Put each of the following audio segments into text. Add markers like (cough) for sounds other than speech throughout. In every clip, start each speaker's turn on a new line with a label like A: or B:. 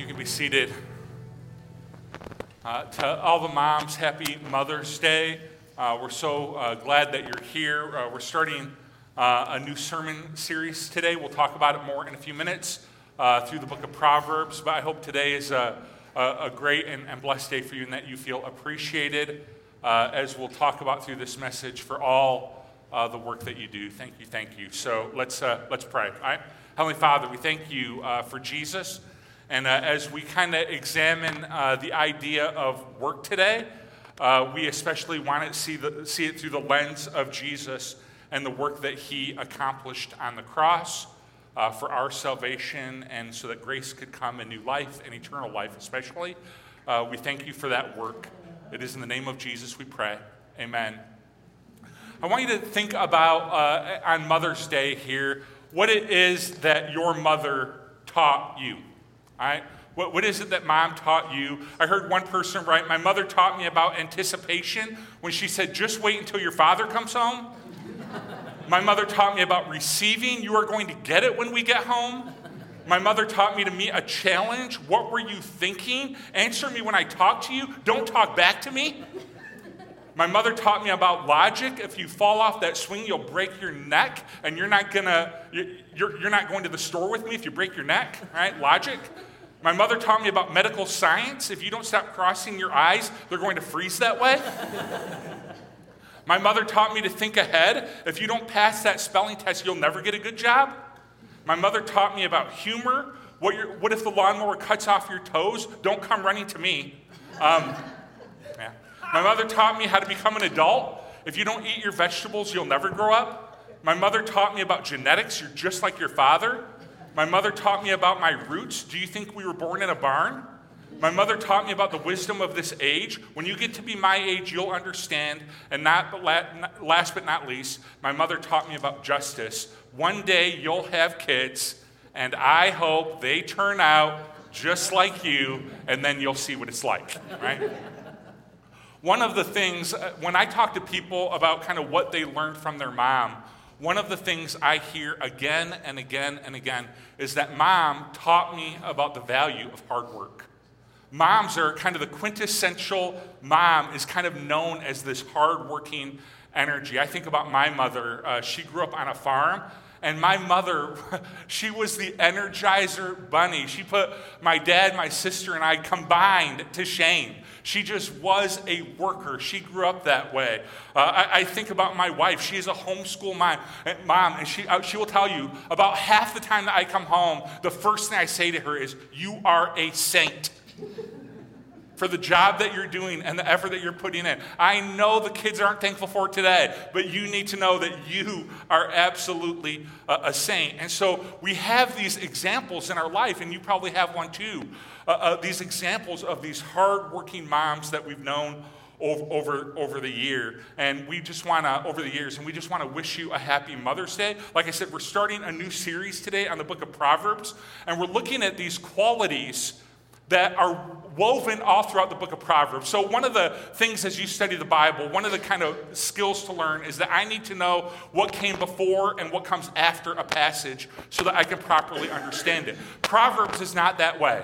A: Uh, you can be seated. Uh, to all the moms, happy Mother's Day. Uh, we're so uh, glad that you're here. Uh, we're starting uh, a new sermon series today. We'll talk about it more in a few minutes through the book of Proverbs, but I hope today is a, a, a great and, and, blessed day for you and that you feel appreciated as we'll talk about through this message for all the work that you do. Thank you, thank you. So let's, let's pray. All right? Heavenly Father, we thank you for Jesus. And uh, as we kind of examine uh, the idea of work today, uh, we especially want to see, the, see it through the lens of Jesus and the work that he accomplished on the cross uh, for our salvation and so that grace could come in new life and eternal life, especially. Uh, we thank you for that work. It is in the name of Jesus we pray. Amen. I want you to think about uh, on Mother's Day here what it is that your mother taught you. All right? What, what is it that mom taught you? I heard one person write, My mother taught me about anticipation when she said, Just wait until your father comes home. My mother taught me about receiving. You are going to get it when we get home. My mother taught me to meet a challenge. What were you thinking? Answer me when I talk to you. Don't talk back to me. My mother taught me about logic. If you fall off that swing, you'll break your neck, and you're not gonna, you're, you're not going to the store with me if you break your neck, right? Logic. My mother taught me about medical science. If you don't stop crossing your eyes, they're going to freeze that way. (laughs) My mother taught me to think ahead. If you don't pass that spelling test, you'll never get a good job. My mother taught me about humor. What, what if the lawnmower cuts off your toes? Don't come running to me. Um, yeah. My mother taught me how to become an adult. If you don't eat your vegetables, you'll never grow up. My mother taught me about genetics. You're just like your father. My mother taught me about my roots. Do you think we were born in a barn? My mother taught me about the wisdom of this age. When you get to be my age, you'll understand. And not last but not least, my mother taught me about justice. One day you'll have kids, and I hope they turn out just like you, and then you'll see what it's like, right? One of the things, uh, when I talk to people about kind of what they learned from their mom, one of the things I hear again and again and again is that mom taught me about the value of hard work. Moms are kind of the quintessential mom is kind of known as this hardworking energy. I think about my mother. Uh, she grew up on a farm, and my mother, (laughs) she was the energizer bunny. She put my dad, my sister, and I combined to shame. She just was a worker. She grew up that way. Uh, I, I, think about my wife. She is a homeschool mom, mom and she, uh, she will tell you about half the time that I come home, the first thing I say to her is, You are a saint for the job that you're doing and the effort that you're putting in. I know the kids aren't thankful for it today, but you need to know that you are absolutely a, a saint. And so we have these examples in our life, and you probably have one too. Uh, uh, these examples of these hardworking moms that we've known over, over, over the year. And we just want to, over the years, and we just want to wish you a happy Mother's Day. Like I said, we're starting a new series today on the book of Proverbs, and we're looking at these qualities that are woven all throughout the book of Proverbs. So, one of the things as you study the Bible, one of the kind of skills to learn is that I need to know what came before and what comes after a passage so that I can properly understand it. Proverbs is not that way.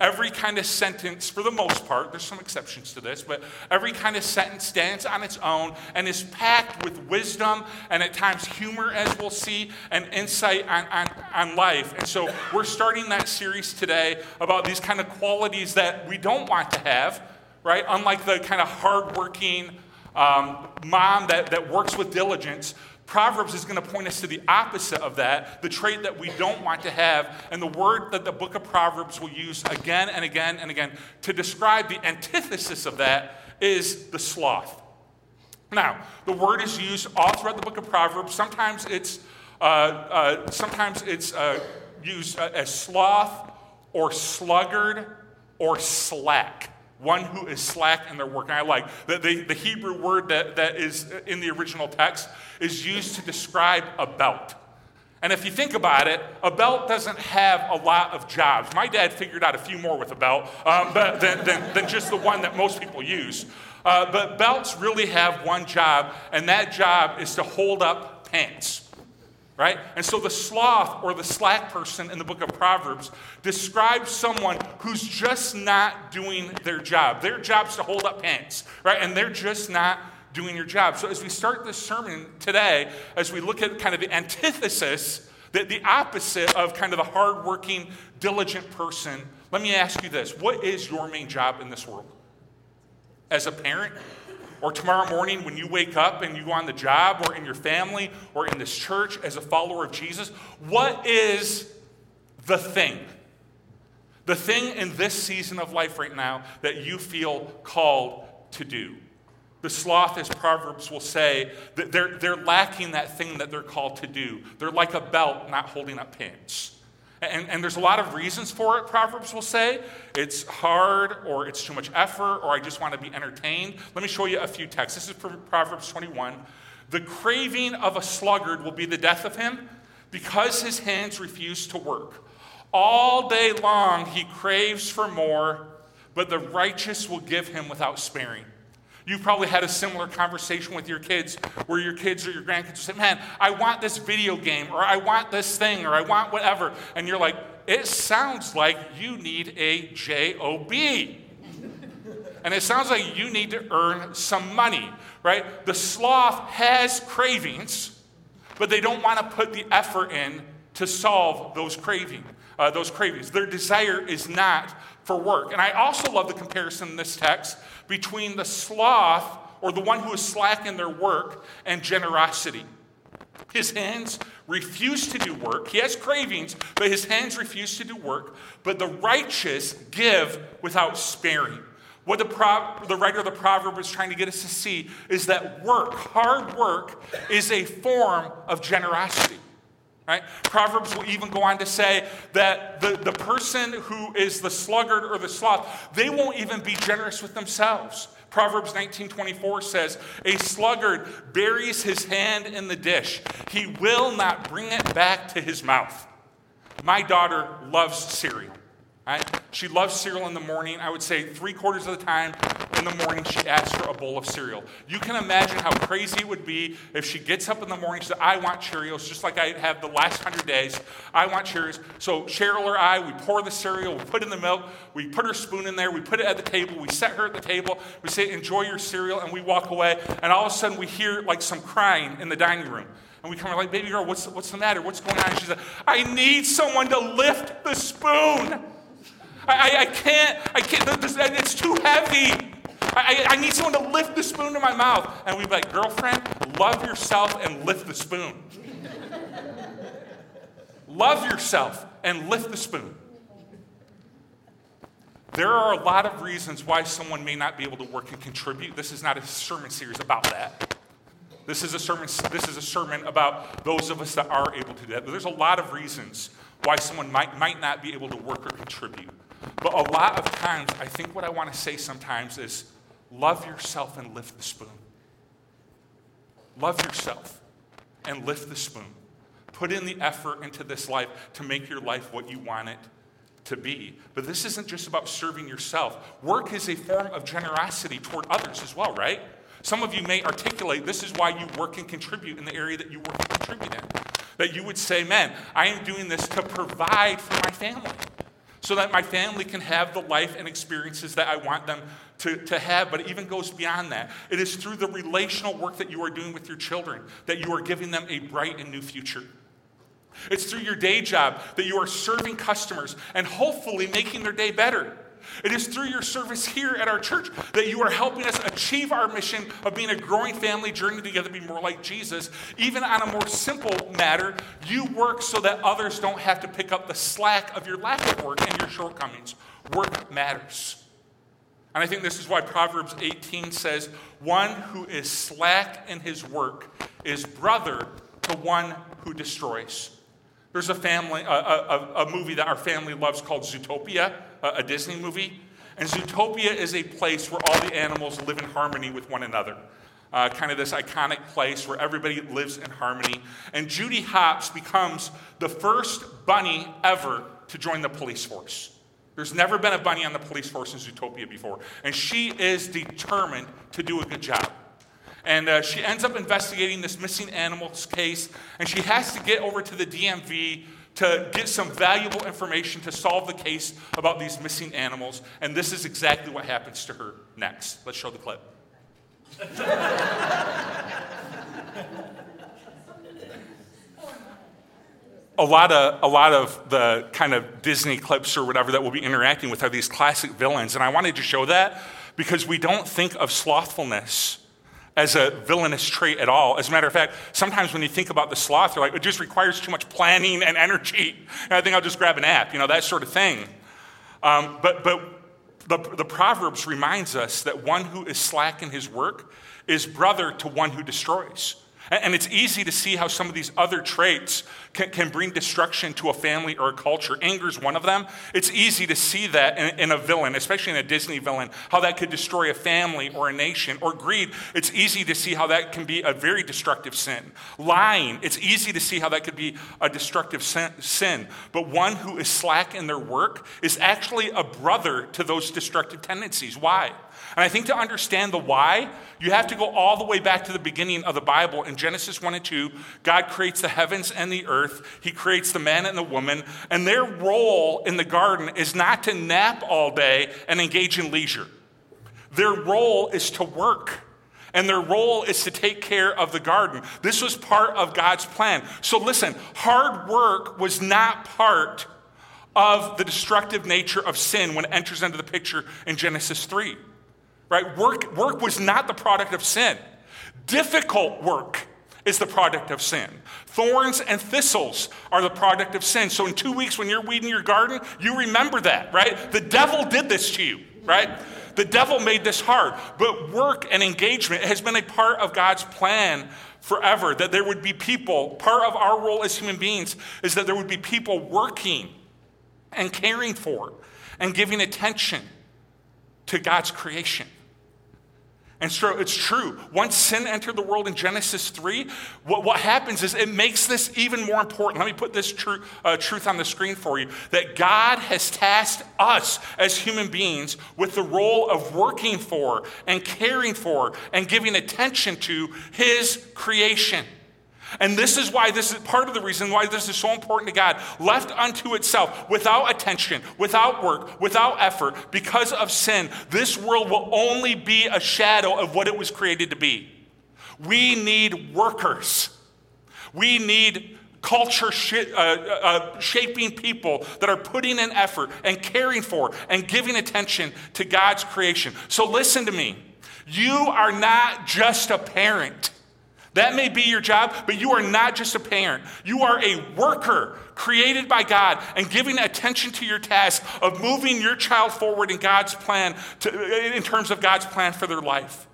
A: Every kind of sentence, for the most part, there's some exceptions to this, but every kind of sentence stands on its own and is packed with wisdom and at times humor, as we'll see, and insight on, on, on life. And so we're starting that series today about these kind of qualities that we don't want to have, right? Unlike the kind of hardworking um, mom that, that works with diligence, Proverbs is going to point us to the opposite of that, the trait that we don't want to have. And the word that the book of Proverbs will use again and again and again to describe the antithesis of that is the sloth. Now, the word is used all throughout the book of Proverbs. Sometimes it's, uh, uh, sometimes it's uh, used uh, as sloth or sluggard or slack one who is slack in their work. And I like the, the, the, Hebrew word that, that is in the original text is used to describe a belt. And if you think about it, a belt doesn't have a lot of jobs. My dad figured out a few more with a belt um, but, than, than, than, just the one that most people use. Uh, but belts really have one job, and that job is to hold up pants. Right? And so the sloth or the slack person in the book of Proverbs describes someone who's just not doing their job. Their job's to hold up pants, right? And they're just not doing your job. So as we start this sermon today, as we look at kind of the antithesis, the, the opposite of kind of the hardworking, diligent person, let me ask you this. What is your main job in this world? As a parent, or tomorrow morning when you wake up and you go on the job or in your family or in this church as a follower of Jesus, what is the thing? The thing in this season of life right now that you feel called to do. The sloth, as Proverbs will say, that they're, they're lacking that thing that they're called to do. They're like a belt not holding up pants. And, and, there's a lot of reasons for it, Proverbs will say. It's hard, or it's too much effort, or I just want to be entertained. Let me show you a few texts. This is from Proverbs 21. The craving of a sluggard will be the death of him because his hands refuse to work. All day long he craves for more, but the righteous will give him without sparing. You've probably had a similar conversation with your kids where your kids or your grandkids say, Man, I want this video game, or I want this thing, or I want whatever. And you're like, It sounds like you need a job. and it sounds like you need to earn some money, right? The sloth has cravings, but they don't want to put the effort in to solve those cravings. Uh, those cravings. Their desire is not for work. And I also love the comparison in this text between the sloth or the one who is slack in their work and generosity. His hands refuse to do work. He has cravings, but his hands refuse to do work. But the righteous give without sparing. What the, pro- the writer of the proverb is trying to get us to see is that work, hard work, is a form of generosity. Right? Proverbs will even go on to say that the, the person who is the sluggard or the sloth, they won't even be generous with themselves. Proverbs 19:24 says, "A sluggard buries his hand in the dish. He will not bring it back to his mouth." My daughter loves cereal. She loves cereal in the morning. I would say three quarters of the time in the morning, she asks for a bowl of cereal. You can imagine how crazy it would be if she gets up in the morning, she says, I want Cheerios, just like I have the last hundred days. I want Cheerios. So Cheryl or I, we pour the cereal, we put in the milk, we put her spoon in there, we put it at the table, we set her at the table, we say, enjoy your cereal, and we walk away. And all of a sudden, we hear like some crying in the dining room. And we come like, baby girl, what's, what's the matter? What's going on? And she said, I need someone to lift the spoon. I, I, I can't, I can't, this, it's too heavy. I, I, need someone to lift the spoon to my mouth. And we'd be like, girlfriend, love yourself and lift the spoon. love yourself and lift the spoon. There are a lot of reasons why someone may not be able to work and contribute. This is not a sermon series about that. This is a sermon, this is a sermon about those of us that are able to do that. But there's a lot of reasons why someone might, might not be able to work or contribute. But a lot of times, I think what I want to say sometimes is love yourself and lift the spoon. Love yourself and lift the spoon. Put in the effort into this life to make your life what you want it to be. But this isn't just about serving yourself. Work is a form of generosity toward others as well, right? Some of you may articulate this is why you work and contribute in the area that you work and contribute in. That you would say, man, I am doing this to provide for my family so that my family can have the life and experiences that I want them to, to have, but it even goes beyond that. It is through the relational work that you are doing with your children that you are giving them a bright and new future. It's through your day job that you are serving customers and hopefully making their day better. It is through your service here at our church that you are helping us achieve our mission of being a growing family, journey together, be more like Jesus. Even on a more simple matter, you work so that others don't have to pick up the slack of your lack of work and your shortcomings. Work matters. And I think this is why Proverbs 18 says, One who is slack in his work is brother to one who destroys. There's a family, a, a, a movie that our family loves called Zootopia a Disney movie. And Zootopia is a place where all the animals live in harmony with one another. Uh, kind of this iconic place where everybody lives in harmony. And Judy Hopps becomes the first bunny ever to join the police force. There's never been a bunny on the police force in Zootopia before. And she is determined to do a good job. And uh, she ends up investigating this missing animals case, and she has to get over to the DMV to get some valuable information to solve the case about these missing animals. And this is exactly what happens to her next. Let's show the clip. a lot of a lot of the kind of Disney clips or whatever that we'll be interacting with are these classic villains, and I wanted to show that because we don't think of slothfulness as a villainous trait at all. As a matter of fact, sometimes when you think about the sloth, you're like, it just requires too much planning and energy. And I think I'll just grab an app, you know, that sort of thing. Um, but but the, the Proverbs reminds us that one who is slack in his work is brother to one who destroys. And it's easy to see how some of these other traits can, can, bring destruction to a family or a culture. Anger is one of them. It's easy to see that in, in, a villain, especially in a Disney villain, how that could destroy a family or a nation. Or greed, it's easy to see how that can be a very destructive sin. Lying, it's easy to see how that could be a destructive sin. But one who is slack in their work is actually a brother to those destructive tendencies. Why? And I think to understand the why, you have to go all the way back to the beginning of the Bible. In Genesis 1 and 2, God creates the heavens and the earth, He creates the man and the woman, and their role in the garden is not to nap all day and engage in leisure. Their role is to work. And their role is to take care of the garden. This was part of God's plan. So listen, hard work was not part of the destructive nature of sin when it enters into the picture in Genesis 3 right? Work, work was not the product of sin. Difficult work is the product of sin. Thorns and thistles are the product of sin. So in two weeks, when you're weeding your garden, you remember that, right? The devil did this to you, right? The devil made this hard. But work and engagement has been a part of God's plan forever. That there would be people, part of our role as human beings is that there would be people working and caring for and giving attention to God's creation. And so it's true. Once sin entered the world in Genesis 3, what, what happens is it makes this even more important. Let me put this uh, truth on the screen for you that God has tasked us as human beings with the role of working for and caring for and giving attention to His creation. And this is why this is part of the reason why this is so important to God. Left unto itself, without attention, without work, without effort, because of sin, this world will only be a shadow of what it was created to be. We need workers. We need culture sh- uh, uh, shaping people that are putting in effort and caring for and giving attention to God's creation. So listen to me. You are not just a parent. That may be your job, but you are not just a parent. You are a worker created by God and giving attention to your task of moving your child forward in God's plan, to, in terms of God's plan for their life.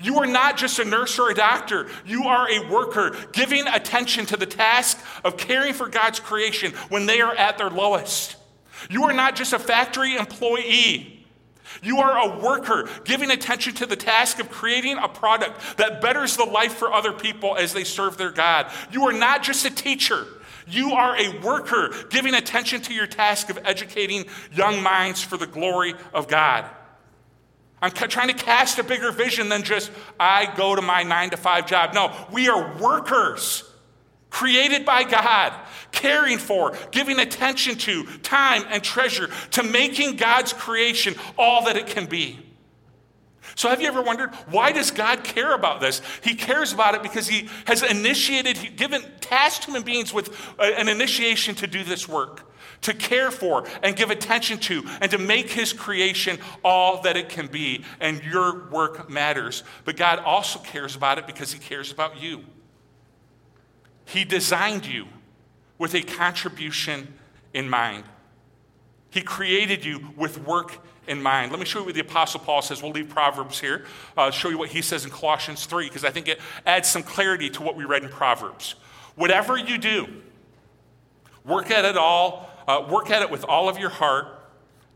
A: You are not just a nurse or a doctor. You are a worker giving attention to the task of caring for God's creation when they are at their lowest. You are not just a factory employee. You are a worker giving attention to the task of creating a product that betters the life for other people as they serve their God. You are not just a teacher. You are a worker giving attention to your task of educating young minds for the glory of God. I'm trying to cast a bigger vision than just I go to my nine to five job. No, we are workers created by God, caring for, giving attention to, time and treasure to making God's creation all that it can be. So, have you ever wondered why does God care about this? He cares about it because He has initiated, given, tasked human beings with an initiation to do this work, to care for and give attention to, and to make His creation all that it can be. And your work matters. But God also cares about it because He cares about you. He designed you with a contribution in mind. He created you with work in mind. Let me show you what the Apostle Paul says. We'll leave Proverbs here. Uh, show you what he says in Colossians 3, because I think it adds some clarity to what we read in Proverbs. Whatever you do, work at it all, uh, work at it with all of your heart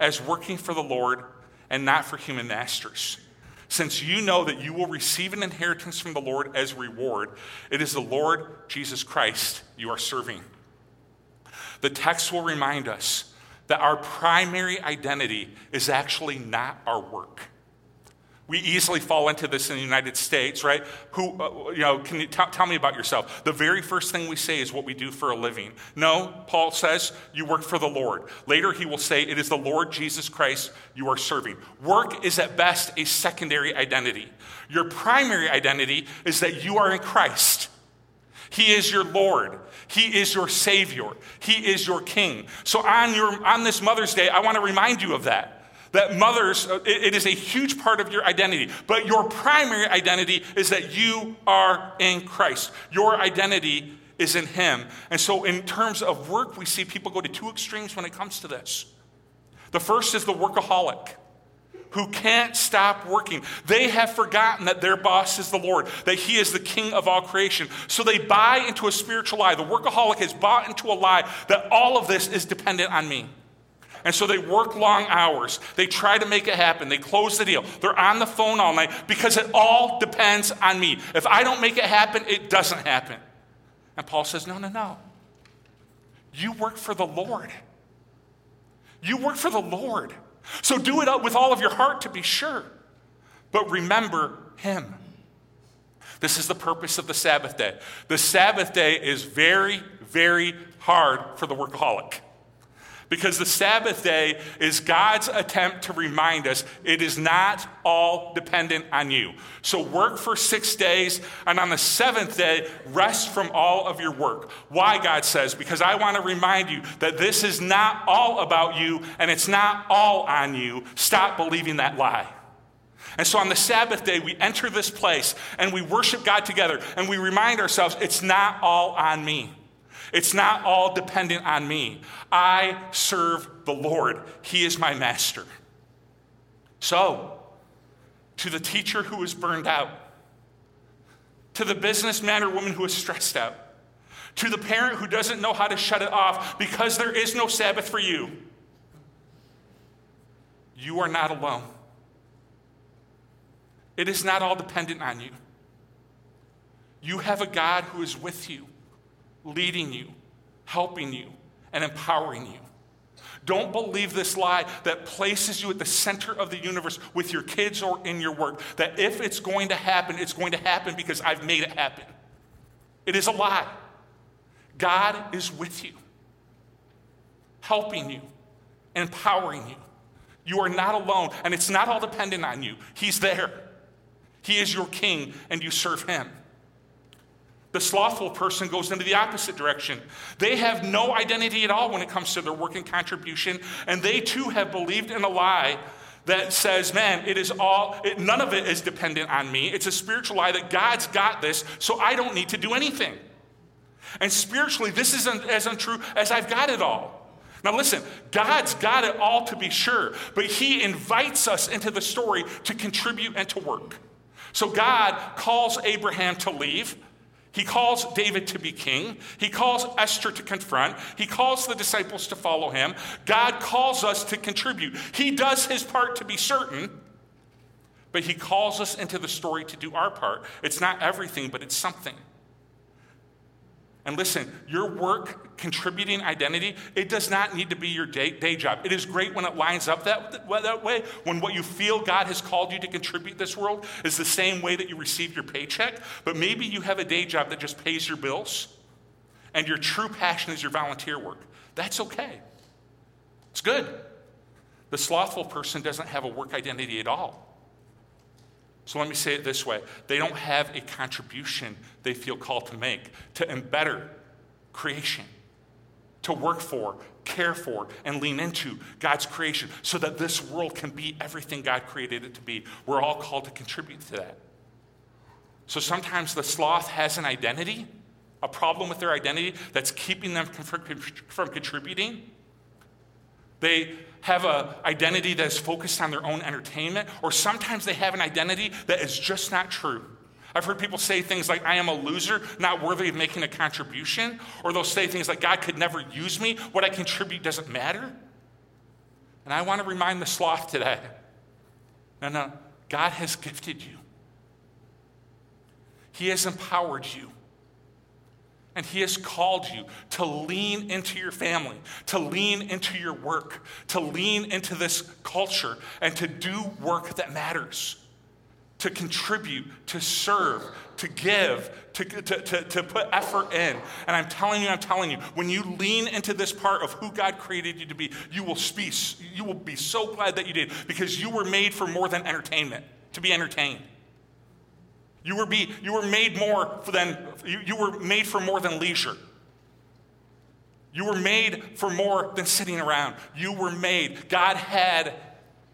A: as working for the Lord and not for human masters since you know that you will receive an inheritance from the Lord as reward, it is the Lord Jesus Christ you are serving. The text will remind us that our primary identity is actually not our work. We easily fall into this in the United States, right? Who, uh, you know, can you t- tell me about yourself? The very first thing we say is what we do for a living. No, Paul says, you work for the Lord. Later, he will say, it is the Lord Jesus Christ you are serving. Work is at best a secondary identity. Your primary identity is that you are in Christ. He is your Lord. He is your Savior. He is your King. So on, your, on this Mother's Day, I want to remind you of that. That mothers, uh, it is a huge part of your identity. But your primary identity is that you are in Christ. Your identity is in Him. And so, in terms of work, we see people go to two extremes when it comes to this. The first is the workaholic who can't stop working. They have forgotten that their boss is the Lord, that He is the King of all creation. So they buy into a spiritual lie. The workaholic has bought into a lie that all of this is dependent on me. And so they work long hours. They try to make it happen. They close the deal. They're on the phone all night because it all depends on me. If I don't make it happen, it doesn't happen. And Paul says, No, no, no. You work for the Lord. You work for the Lord. So do it with all of your heart to be sure. But remember Him. This is the purpose of the Sabbath day. The Sabbath day is very, very hard for the workaholic. Because the Sabbath day is God's attempt to remind us it is not all dependent on you. So work for six days, and on the seventh day, rest from all of your work. Why, God says? Because I want to remind you that this is not all about you, and it's not all on you. Stop believing that lie. And so on the Sabbath day, we enter this place and we worship God together, and we remind ourselves it's not all on me. It's not all dependent on me. I serve the Lord, He is my master. So, to the teacher who is burned out, to the businessman or woman who is stressed out, to the parent who doesn't know how to shut it off because there is no Sabbath for you, you are not alone. It is not all dependent on you. You have a God who is with you leading you, helping you, and empowering you. Don't believe this lie that places you at the center of the universe with your kids or in your work. That if it's going to happen, it's going to happen because I've made it happen. It is a lie. God is with you, helping you, empowering you. You are not alone, and it's not all dependent on you. He's there. He is your king, and you serve him. The slothful person goes into the opposite direction. They have no identity at all when it comes to their work and contribution, and they too have believed in a lie that says, man, it is all, it, none of it is dependent on me. It's a spiritual lie that God's got this, so I don't need to do anything. And spiritually, this isn't as untrue as I've got it all. Now, listen, God's got it all to be sure, but He invites us into the story to contribute and to work. So, God calls Abraham to leave. He calls David to be king. He calls Esther to confront. He calls the disciples to follow him. God calls us to contribute. He does his part to be certain, but he calls us into the story to do our part. It's not everything, but it's something. And listen, your work contributing identity, it does not need to be your day, day job. It is great when it lines up that, that way, when what you feel God has called you to contribute this world is the same way that you receive your paycheck. But maybe you have a day job that just pays your bills, and your true passion is your volunteer work. That's okay. It's good. The slothful person doesn't have a work identity at all. So let me say it this way they don't have a contribution they feel called to make to embetter creation, to work for, care for, and lean into God's creation so that this world can be everything God created it to be. We're all called to contribute to that. So sometimes the sloth has an identity, a problem with their identity that's keeping them from contributing. They have an identity that is focused on their own entertainment, or sometimes they have an identity that is just not true. I've heard people say things like, I am a loser, not worthy of making a contribution. Or they'll say things like, God could never use me. What I contribute doesn't matter. And I want to remind the sloth today no, no, God has gifted you, He has empowered you. And He has called you to lean into your family, to lean into your work, to lean into this culture, and to do work that matters. to contribute, to serve, to give, to, to, to, to, put effort in. And I'm telling you, I'm telling you, when you lean into this part of who God created you to be, you will be, you will be so glad that you did because you were made for more than entertainment, to be entertained. You were, be, you were made more than, you, you were made for more than leisure. You were made for more than sitting around. You were made. God had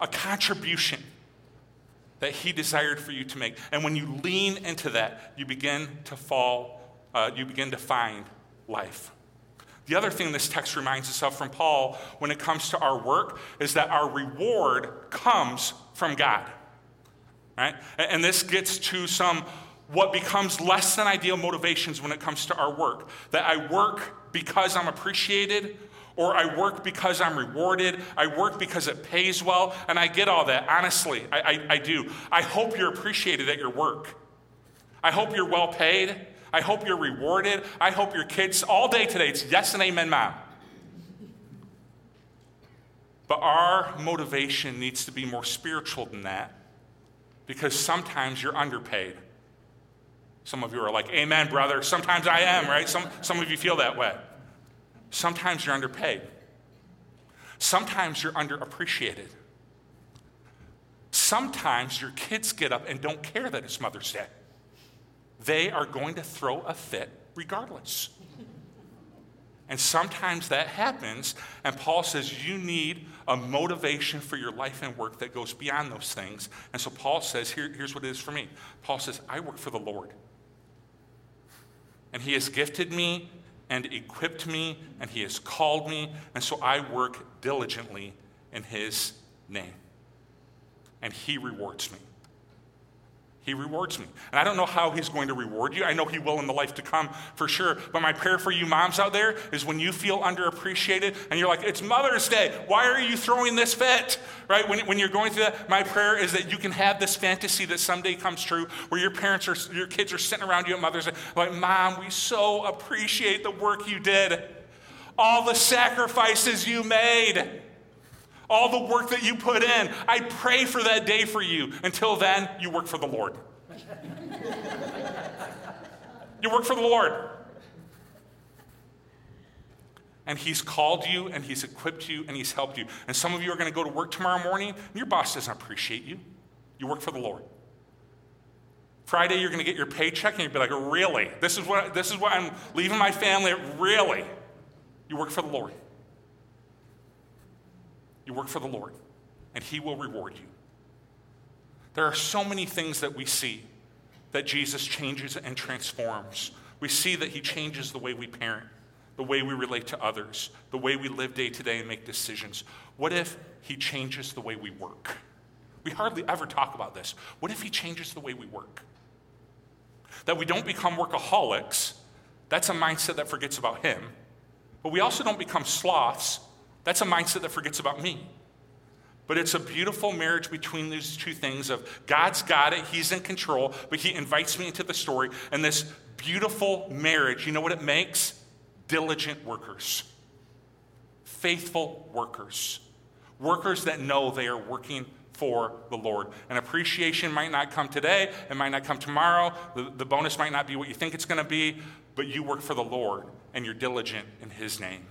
A: a contribution that He desired for you to make. And when you lean into that, you begin to fall, uh, you begin to find life. The other thing this text reminds us of from Paul when it comes to our work is that our reward comes from God. Right? And this gets to some what becomes less than ideal motivations when it comes to our work. That I work because I'm appreciated, or I work because I'm rewarded, I work because it pays well, and I get all that. Honestly, I, I, I do. I hope you're appreciated at your work. I hope you're well paid. I hope you're rewarded. I hope your kids, all day today, it's yes and amen, mom. But our motivation needs to be more spiritual than that because sometimes you're underpaid. Some of you are like, Amen, brother. Sometimes I am, right? Some, some of you feel that way. Sometimes you're underpaid. Sometimes you're underappreciated. Sometimes your kids get up and don't care that it's Mother's Day. They are going to throw a fit regardless. And sometimes that happens, and Paul says you need a motivation for your life and work that goes beyond those things. And so Paul says, Here, here's what it is for me. Paul says, I work for the Lord. And he has gifted me and equipped me, and he has called me, and so I work diligently in his name. And he rewards me. He rewards me. And I don't know how he's going to reward you. I know he will in the life to come for sure. But my prayer for you moms out there is when you feel underappreciated and you're like, it's Mother's Day. Why are you throwing this fit? Right? When, when you're going through that, my prayer is that you can have this fantasy that someday comes true where your parents or your kids are sitting around you at Mother's Day, like, Mom, we so appreciate the work you did, all the sacrifices you made all the work that you put in. I pray for that day for you. Until then, you work for the Lord. you work for the Lord. And He's called you, and He's equipped you, and He's helped you. And some of you are going to go to work tomorrow morning, and your boss doesn't appreciate you. You work for the Lord. Friday, you're going to get your paycheck, and you'll be like, Really? This is what, this is what I'm leaving my family? Really? You work for the Lord. You work for the Lord, and He will reward you. There are so many things that we see that Jesus changes and transforms. We see that He changes the way we parent, the way we relate to others, the way we live day to day and make decisions. What if He changes the way we work? We hardly ever talk about this. What if He changes the way we work? That we don't become workaholics, that's a mindset that forgets about Him. But we also don't become sloths that's a mindset that forgets about me. But it's a beautiful marriage between these two things of God's got it, he's in control, but he invites me into the story and this beautiful marriage, you know what it makes? Diligent workers. Faithful workers. Workers that know they are working for the Lord. And appreciation might not come today, it might not come tomorrow, the, the bonus might not be what you think it's going to be, but you work for the Lord and you're diligent in his name.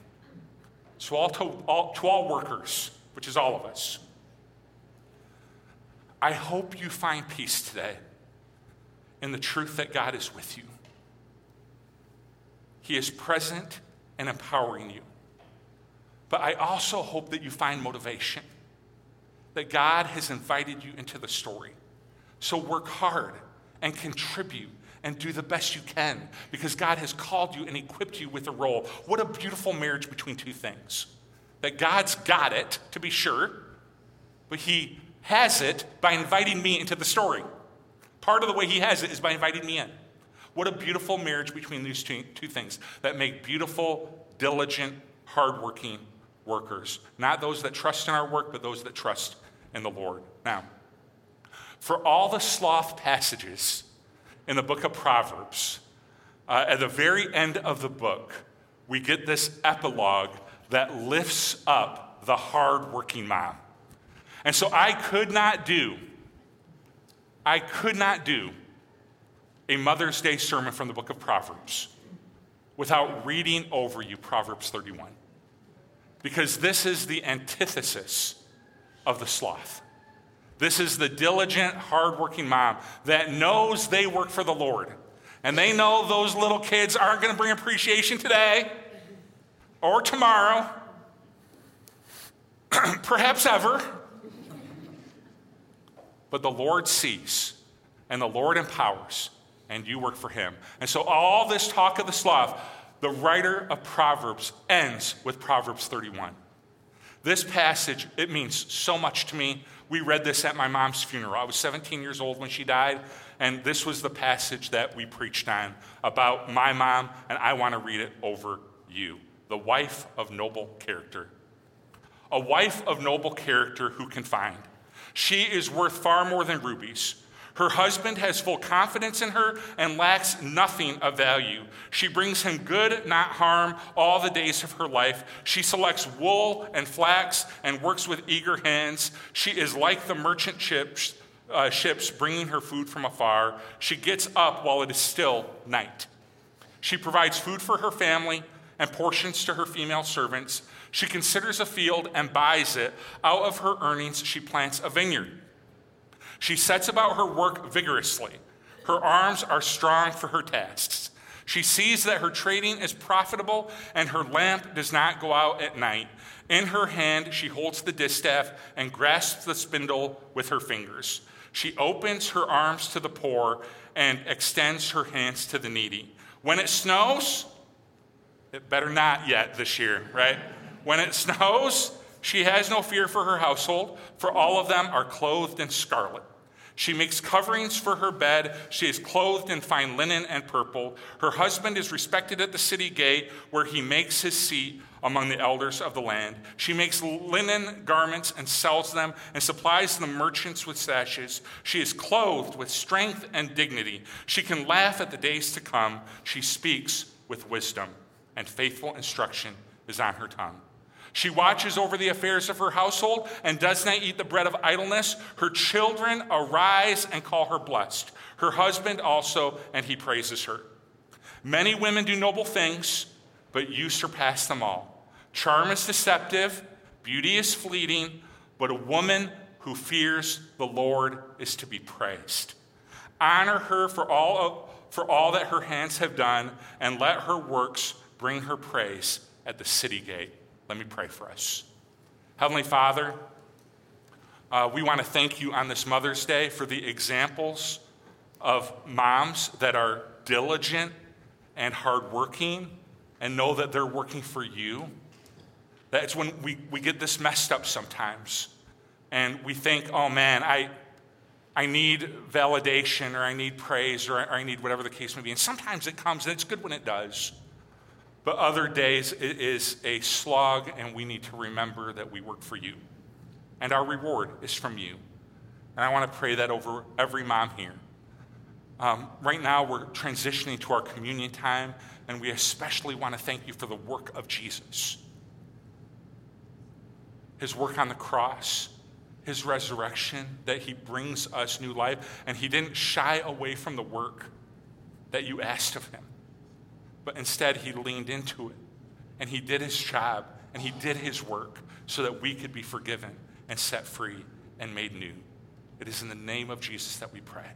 A: So, all to, all, to all workers, which is all of us, I hope you find peace today in the truth that God is with you. He is present and empowering you. But I also hope that you find motivation, that God has invited you into the story. So work hard and contribute and do the best you can because God has called you and equipped you with a role. What a beautiful marriage between two things. That God's got it, to be sure, but He has it by inviting me into the story. Part of the way He has it is by inviting me in. What a beautiful marriage between these two, two things that make beautiful, diligent, hardworking workers. Not those that trust in our work, but those that trust in the Lord. Now, for all the sloth passages, in the book of Proverbs, uh, at the very end of the book, we get this epilogue that lifts up the hardworking mom. And so I could not do I could not do a Mother's Day sermon from the book of Proverbs without reading over you Proverbs 31. Because this is the antithesis of the sloth. This is the diligent, hardworking mom that knows they work for the Lord. And they know those little kids aren't going to bring appreciation today or tomorrow, (clears throat) perhaps ever. But the Lord sees and the Lord empowers, and you work for Him. And so, all this talk of the sloth, the writer of Proverbs ends with Proverbs 31. This passage, it means so much to me. We read this at my mom's funeral. I was 17 years old when she died, and this was the passage that we preached on about my mom, and I want to read it over you. The wife of noble character. A wife of noble character who can find. She is worth far more than rubies. Her husband has full confidence in her and lacks nothing of value. She brings him good, not harm, all the days of her life. She selects wool and flax and works with eager hands. She is like the merchant ships, uh, ships bringing her food from afar. She gets up while it is still night. She provides food for her family and portions to her female servants. She considers a field and buys it. Out of her earnings, she plants a vineyard. She sets about her work vigorously. Her arms are strong for her tasks. She sees that her trading is profitable and her lamp does not go out at night. In her hand, she holds the distaff and grasps the spindle with her fingers. She opens her arms to the poor and extends her hands to the needy. When it snows, it better not yet this year, right? When it snows, she has no fear for her household, for all of them are clothed in scarlet. She makes coverings for her bed. She is clothed in fine linen and purple. Her husband is respected at the city gate, where he makes his seat among the elders of the land. She makes linen garments and sells them and supplies the merchants with sashes. She is clothed with strength and dignity. She can laugh at the days to come. She speaks with wisdom, and faithful instruction is on her tongue. She watches over the affairs of her household and does not eat the bread of idleness. Her children arise and call her blessed. Her husband also, and he praises her. Many women do noble things, but you surpass them all. Charm is deceptive, beauty is fleeting, but a woman who fears the Lord is to be praised. Honor her for all, of, for all that her hands have done, and let her works bring her praise at the city gate. Let me pray for us. Heavenly Father, uh, we want to thank you on this Mother's Day for the examples of moms that are diligent and hardworking and know that they're working for you. That's when we, we get this messed up sometimes. And we think, oh man, I, I need validation or I need praise or I, or I need whatever the case may be. And sometimes it comes and it's good when it does. But other days it is a slog, and we need to remember that we work for you. And our reward is from you. And I want to pray that over every mom here. Um, right now, we're transitioning to our communion time, and we especially want to thank you for the work of Jesus. His work on the cross, his resurrection, that he brings us new life, and he didn't shy away from the work that you asked of him. But instead, he leaned into it and he did his job and he did his work so that we could be forgiven and set free and made new. It is in the name of Jesus that we pray.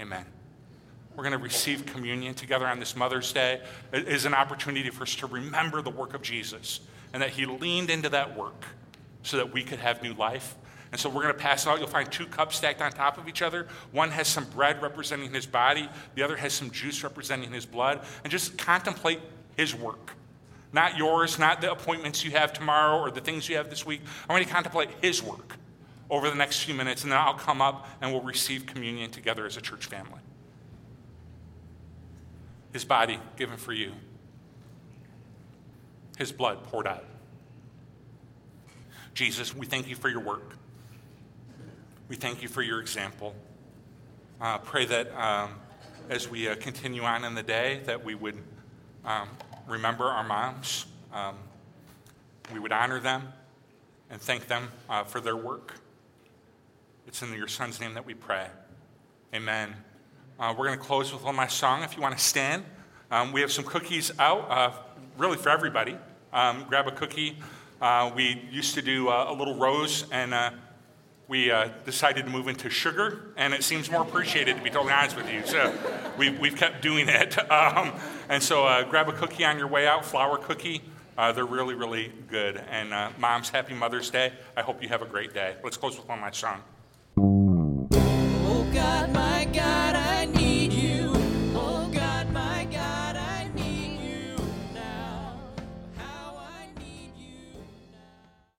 A: Amen. We're going to receive communion together on this Mother's Day. It is an opportunity for us to remember the work of Jesus and that he leaned into that work so that we could have new life and so we're going to pass it out. You'll find two cups stacked on top of each other. One has some bread representing his body, the other has some juice representing his blood. And just contemplate his work. Not yours, not the appointments you have tomorrow or the things you have this week. I want you to contemplate his work over the next few minutes, and then I'll come up and we'll receive communion together as a church family. His body given for you, his blood poured out. Jesus, we thank you for your work. We thank you for your example. Uh, pray that um, as we uh, continue on in the day, that we would um, remember our moms, um, we would honor them, and thank them uh, for their work. It's in your son's name that we pray. Amen. Uh, we're going to close with one last song. If you want to stand, um, we have some cookies out, uh, really for everybody. Um, grab a cookie. Uh, we used to do a little rose, and we uh, decided to move into sugar, and it seems more appreciated, to be totally honest with you. So we've, we've kept doing it. (laughs) Um, and so uh, grab a cookie on your way out, flour cookie. Uh, they're really, really good. And uh, moms, happy Mother's Day. I hope you have a great day. Let's close with one last song.